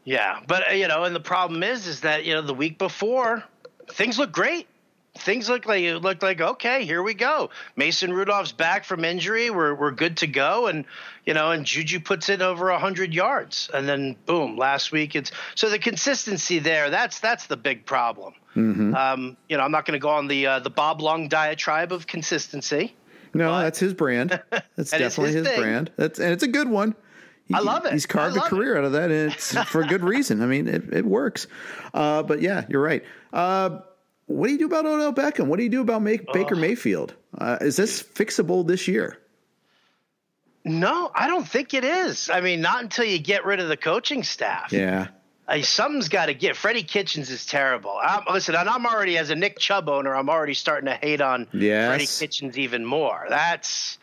[SPEAKER 2] Yeah, but uh, you know, and the problem is, is that you know the week before things look great. Things look like it looked like okay, here we go. Mason Rudolph's back from injury. We're we're good to go, and you know, and Juju puts in over hundred yards, and then boom, last week it's so the consistency there. That's that's the big problem. Um, you know, I'm not going to go on the uh, the Bob Long diatribe of consistency.
[SPEAKER 1] No, that's his brand. That's definitely
[SPEAKER 2] his
[SPEAKER 1] his, brand. That's and it's a good one. He-
[SPEAKER 2] I love it.
[SPEAKER 1] He's carved a career out of that, and it's for a good reason. I mean, it, it works. Uh, but yeah, you're right. Uh, what do you do about Odell Beckham? What do you do about Make, Baker Mayfield? Uh, is this fixable this year?
[SPEAKER 2] No, I don't think it is. I mean, not until you get rid of the coaching staff.
[SPEAKER 1] Yeah.
[SPEAKER 2] Uh, something's got to give. Freddie Kitchens is terrible. I'm, listen, and I'm already as a Nick Chubb owner, I'm already starting to hate on
[SPEAKER 1] Yes.
[SPEAKER 2] Freddie Kitchens even more. That's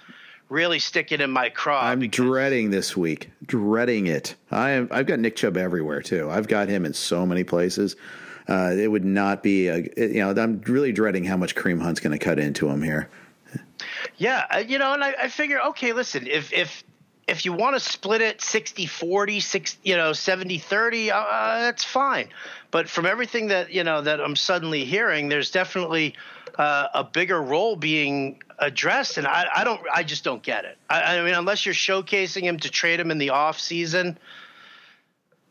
[SPEAKER 2] really sticking in my craw.
[SPEAKER 1] I'm
[SPEAKER 2] because-
[SPEAKER 1] dreading this week. Dreading it. I am. I've got Nick Chubb everywhere too. I've got him in so many places. Uh, it would not be a. You know, I'm really dreading how much Kareem Hunt's going to cut into him here.
[SPEAKER 2] yeah, uh, you know, and I, I figure, okay, listen, if if if you want to split it 60 40 6 you know 70 30 uh, that's fine but from everything that you know that i'm suddenly hearing there's definitely uh, a bigger role being addressed and I, I don't i just don't get it I, I mean unless you're showcasing him to trade him in the off season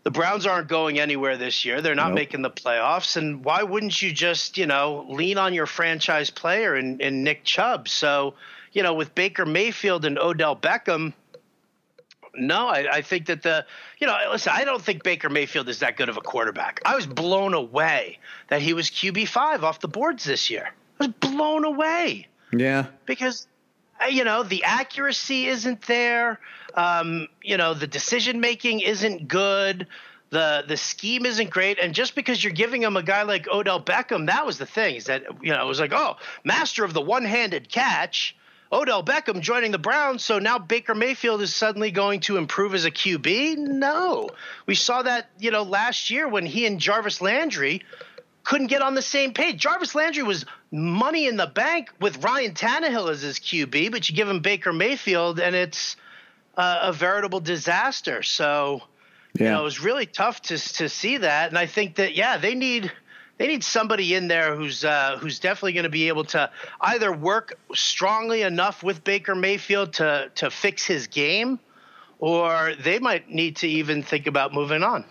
[SPEAKER 2] the Browns aren't going anywhere this year. They're not nope. making the playoffs. And why wouldn't you just, you know, lean on your franchise player and, in Nick Chubb? So, you know, with Baker Mayfield and Odell Beckham, no, I, I, think that the, you know, listen, I don't think Baker Mayfield is that good of a quarterback. I was blown away that he was QB5 off the boards this year. I was blown away.
[SPEAKER 1] Yeah.
[SPEAKER 2] Because, uh, you know, the accuracy isn't there. Um, you know, the decision making isn't good. The the scheme isn't great, and just because you're giving him a guy like Odell Beckham, that was the thing. Is that you know it was like, oh, master of the one-handed catch, Odell Beckham joining the Browns, so now Baker Mayfield is suddenly going to improve as a QB? No. We saw that, you know, last year when he and Jarvis Landry couldn't get on the same page. Jarvis Landry was money in the bank with Ryan Tannehill as his QB, but you give him Baker Mayfield and it's uh, a veritable disaster. So, yeah. you know, it was really tough to to see that, and I think that yeah, they need they need somebody in there who's uh, who's definitely going to be able to either work strongly enough with Baker Mayfield to to fix his game, or they might need to even think about moving on.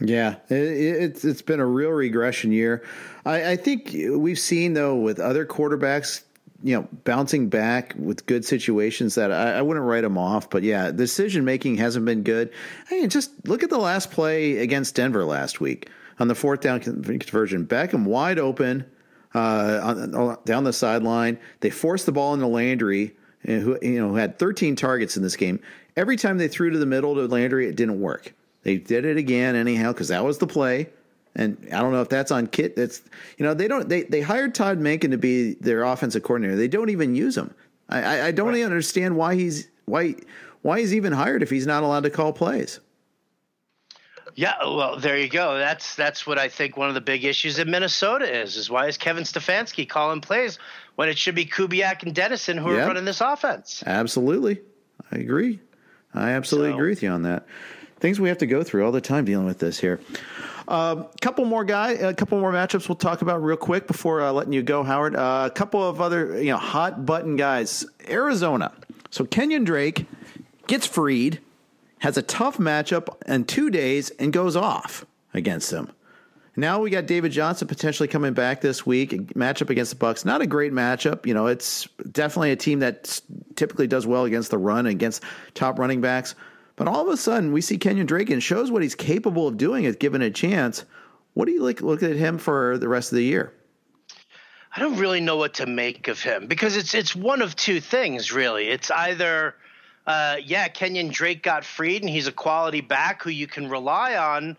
[SPEAKER 1] Yeah, it, it's it's been a real regression year. I, I think we've seen though with other quarterbacks you know, bouncing back with good situations that I, I wouldn't write them off. But yeah, decision making hasn't been good. Hey, just look at the last play against Denver last week on the fourth down conversion. Beckham wide open uh, on, down the sideline. They forced the ball into Landry, uh, who you know had 13 targets in this game. Every time they threw to the middle to Landry, it didn't work. They did it again anyhow because that was the play. And I don't know if that's on Kit. That's you know they don't they they hired Todd Monken to be their offensive coordinator. They don't even use him. I, I, I don't right. even understand why he's why why he's even hired if he's not allowed to call plays.
[SPEAKER 2] Yeah, well, there you go. That's that's what I think one of the big issues in Minnesota is. Is why is Kevin Stefanski calling plays when it should be Kubiak and Dennison who are running this offense?
[SPEAKER 1] Absolutely, I agree. I absolutely so, agree with you on that. Things we have to go through all the time dealing with this here. A uh, couple more guy, a couple more matchups we'll talk about real quick before uh, letting you go, Howard. Uh, a couple of other you know hot button guys. Arizona. So Kenyon Drake gets freed, has a tough matchup in two days, and goes off against them. Now we got David Johnson potentially coming back this week. A matchup against the Bucks, not a great matchup. You know, it's definitely a team that typically does well against the run against top running backs. But all of a sudden, we see Kenyon Drake and shows what he's capable of doing if given a chance. What do you like look at him for the rest of the year?
[SPEAKER 2] I don't really know what to make of him because it's it's one of two things really. It's either uh, yeah, Kenyon Drake got freed and he's a quality back who you can rely on,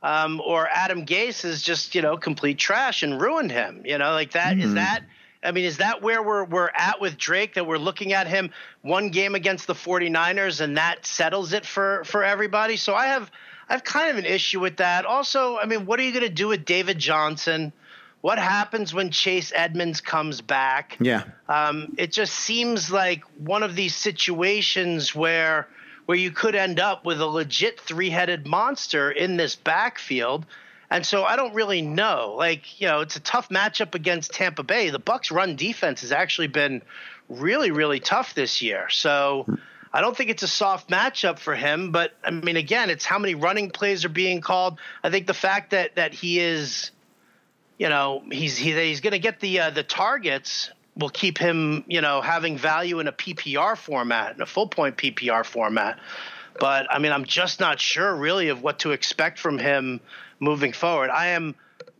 [SPEAKER 2] um, or Adam Gase is just you know complete trash and ruined him. You know, like that mm-hmm. is that I mean, is that where we're we're at with Drake that we're looking at him one game against the 49ers and that settles it for for everybody? So I have I have kind of an issue with that. Also, I mean, what are you going to do with David Johnson? What happens when Chase Edmonds comes back?
[SPEAKER 1] Yeah.
[SPEAKER 2] Um, it just seems like one of these situations where where you could end up with a legit three-headed monster in this backfield and so I don't really know. Like, you know, it's a tough matchup against Tampa Bay. The Bucks run defense has actually been really really tough this year. So I don't think it's a soft matchup for him, but I mean again, it's how many running plays are being called. I think the fact that that he is you know, he's he, he's going to get the uh, the targets will keep him, you know, having value in a PPR format, in a full point PPR format. But I mean, I'm just not sure really of what to expect from him moving forward. I am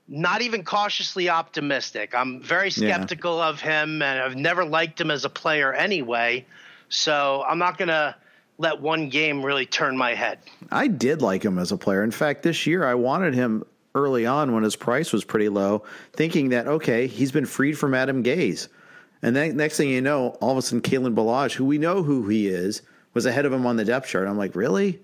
[SPEAKER 2] not even cautiously optimistic. I'm very skeptical yeah. of him, and I've never liked him as a player anyway. So I'm not going to let one game really turn my head.
[SPEAKER 1] I did like him as a player. In fact, this year I wanted him early on when his price was pretty low, thinking that, okay, he's been freed from Adam Gase. And then next thing you know, all of a sudden, Kalen Ballage, who we know who he is, was ahead of him on the depth chart. I'm like, really?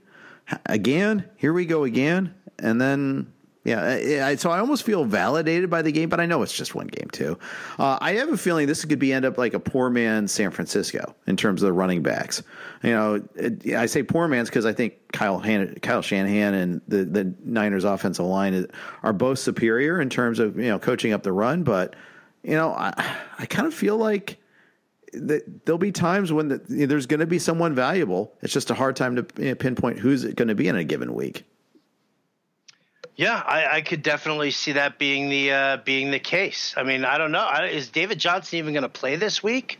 [SPEAKER 1] Again? Here we go again? and then yeah, I, so I almost feel validated by the game, but I know it's just one game too. Uh, I have a feeling this could be end up like a poor man San Francisco in terms of the running backs. You know, it, I say poor man's because I think Kyle Han- Kyle Shanahan and the the Niners offensive line is, are both superior in terms of you know coaching up the run, but you know I I kind of feel like that there'll be times when the, you know, there's going to be someone valuable. It's just a hard time to you know, pinpoint who's it going to be in a given week.
[SPEAKER 2] Yeah, I, I could definitely see that being the uh, being the case. I mean, I don't know. Is David Johnson even going to play this week?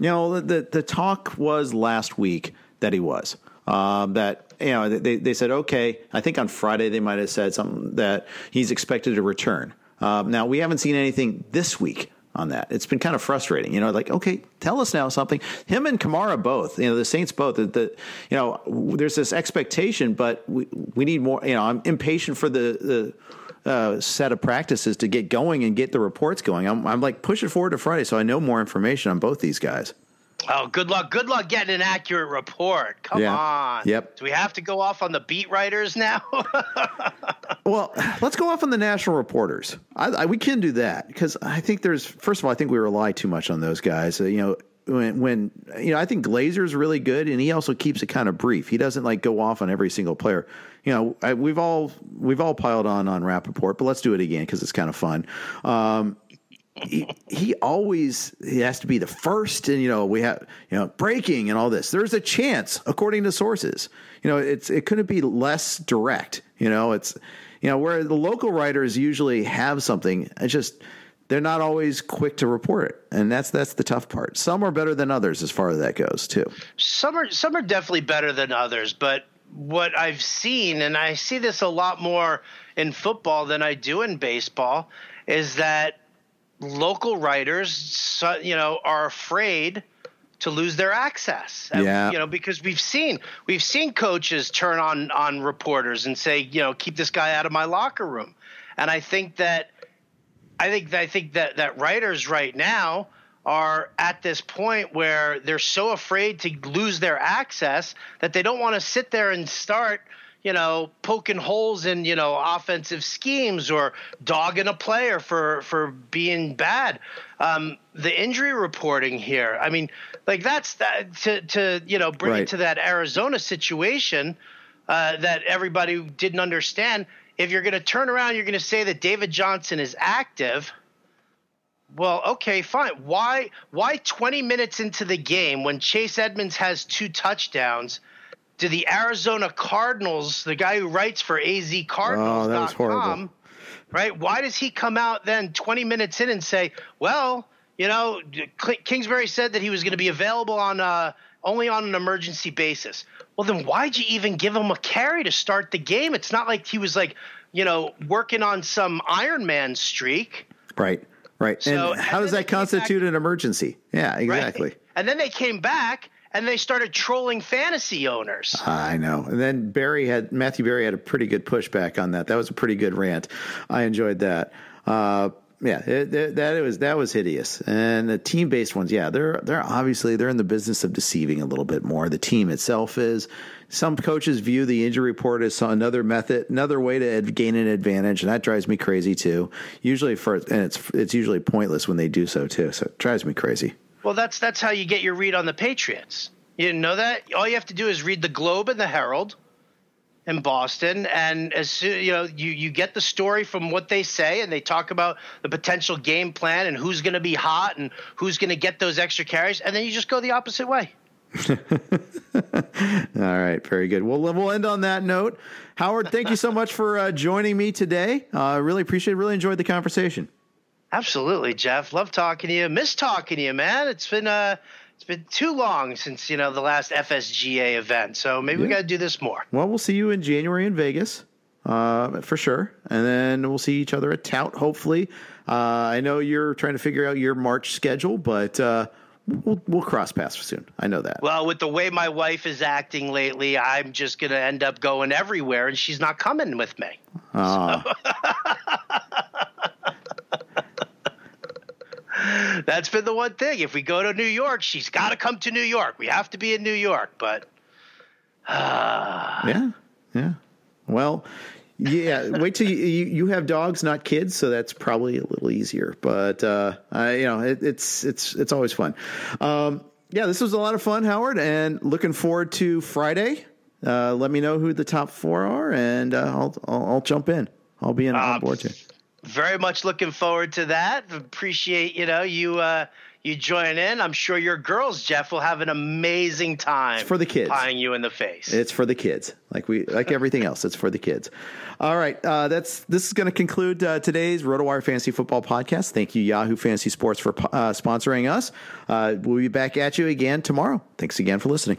[SPEAKER 1] You know, the the talk was last week that he was. Um, that you know, they they said okay. I think on Friday they might have said something that he's expected to return. Um, now we haven't seen anything this week on that. It's been kind of frustrating, you know. Like, okay, tell us now something. Him and Kamara both, you know, the Saints both. The, the you know, there's this expectation, but we we need more. You know, I'm impatient for the the uh, set of practices to get going and get the reports going. I'm, I'm like push it forward to Friday so I know more information on both these guys.
[SPEAKER 2] Oh, good luck. Good luck getting an accurate report. Come
[SPEAKER 1] Yeah.
[SPEAKER 2] on.
[SPEAKER 1] Yep.
[SPEAKER 2] Do we have to go off on the beat writers now?
[SPEAKER 1] Well, let's go off on the national reporters. I, I, we can do that because I think there's first of all, I think we rely too much on those guys. Uh, you know, when, when you know, I think Glazer's really good, and he also keeps it kind of brief. He doesn't like go off on every single player. You know, I, we've all we've all piled on on Rappaport, but let's do it again because it's kind of fun. Um, he, he always he has to be the first and you know we have you know breaking and all this. There's a chance according to sources. You know it's it couldn't be less direct you know? It's you know where the local writers usually have something it's just they're not always quick to report it. And that's that's the tough part. Some are better than others as far as that goes too.
[SPEAKER 2] Some are some are definitely better than others, but what I've seen, and I see this a lot more in football than I do in baseball, is that local writers, you know, are afraid to lose their access. And,
[SPEAKER 1] Yeah.
[SPEAKER 2] You know, because we've seen we've seen coaches turn on on reporters and say, you know, keep this guy out of my locker room. And I think that I think I think that that writers right now are at this point where they're so afraid to lose their access that they don't want to sit there and start you know poking holes in you know offensive schemes or dogging a player for for being bad um, the injury reporting here i mean like that's that to to you know bring
[SPEAKER 1] Right.
[SPEAKER 2] it to that arizona situation uh, that everybody didn't understand if you're going to turn around you're going to say that david johnson is active well, okay, fine. Why why 20 minutes into the game when Chase Edmonds has two touchdowns do the Arizona Cardinals, the guy who writes for
[SPEAKER 1] Oh,
[SPEAKER 2] azcardinals.com, right? Why does he come out then 20 minutes in and say, "Well, you know, Kingsbury said that he was going to be available on uh, only on an emergency basis." Well, then why'd you even give him a carry to start the game? It's not like he was like, you know, working on some Iron Man streak.
[SPEAKER 1] right right
[SPEAKER 2] So-
[SPEAKER 1] and how
[SPEAKER 2] and
[SPEAKER 1] does that constitute an emergency yeah
[SPEAKER 2] Right?
[SPEAKER 1] exactly
[SPEAKER 2] And then they came back and they started trolling fantasy owners.
[SPEAKER 1] I know. And then Berry had Matthew Berry had a pretty good pushback on that. That was a pretty good rant. I enjoyed that. Uh, yeah, it, it- that was that was hideous. And the team based ones, yeah, they're they're obviously they're in the business of deceiving a little bit more. The team itself is. Some coaches view the injury report as another method, another way to gain an advantage, and that drives me crazy too. Usually, for and it's it's usually pointless when they do so too. So it drives me crazy.
[SPEAKER 2] Well, that's that's how you get your read on the Patriots. You didn't know that? All you have to do is read the Globe and the Herald in Boston, and as soon you know you you get the story from what they say, and they talk about the potential game plan and who's going to be hot and who's going to get those extra carries, and then you just go the opposite way.
[SPEAKER 1] All right, very good. Well, we'll end on that note. Howard, thank you so much for uh, joining me today. I uh, really appreciate it. Really enjoyed the conversation.
[SPEAKER 2] Absolutely, Jeff. Love talking to you. Miss talking to you, man. It's been uh it's been too long since you know the last FSGA event, so maybe we got to do this more.
[SPEAKER 1] Well, we'll see you in January in Vegas, uh, for sure, and then we'll see each other at Tout. Hopefully, uh, I know you're trying to figure out your March schedule, but uh, we'll we'll cross paths soon. I know that.
[SPEAKER 2] Well, with the way my wife is acting lately, I'm just going to end up going everywhere, and she's not coming with me. That's been the one thing. If we go to New York, she's got to come to New York. We have to be in New York, but
[SPEAKER 1] Yeah, yeah. Well, yeah. Wait till you, you you have dogs, not kids, so that's probably a little easier. But uh, I, you know, it, it's it's it's always fun. Um, yeah, this was a lot of fun, Howard, and looking forward to Friday. Uh, let me know who the top four are, and uh, I'll, I'll I'll jump in. I'll be in on board too.
[SPEAKER 2] Very much looking forward to that. Appreciate you know you uh, You join in. I'm sure your girls, Jeff, will have an amazing time.
[SPEAKER 1] It's for the kids.
[SPEAKER 2] Pieing you in the face.
[SPEAKER 1] It's for the kids, like we like everything else. It's for the kids. All right, uh, that's this is going to conclude uh, today's RotoWire Fantasy Football podcast. Thank you, Yahoo Fantasy Sports, for uh, sponsoring us. Uh, we'll be back at you again tomorrow. Thanks again for listening.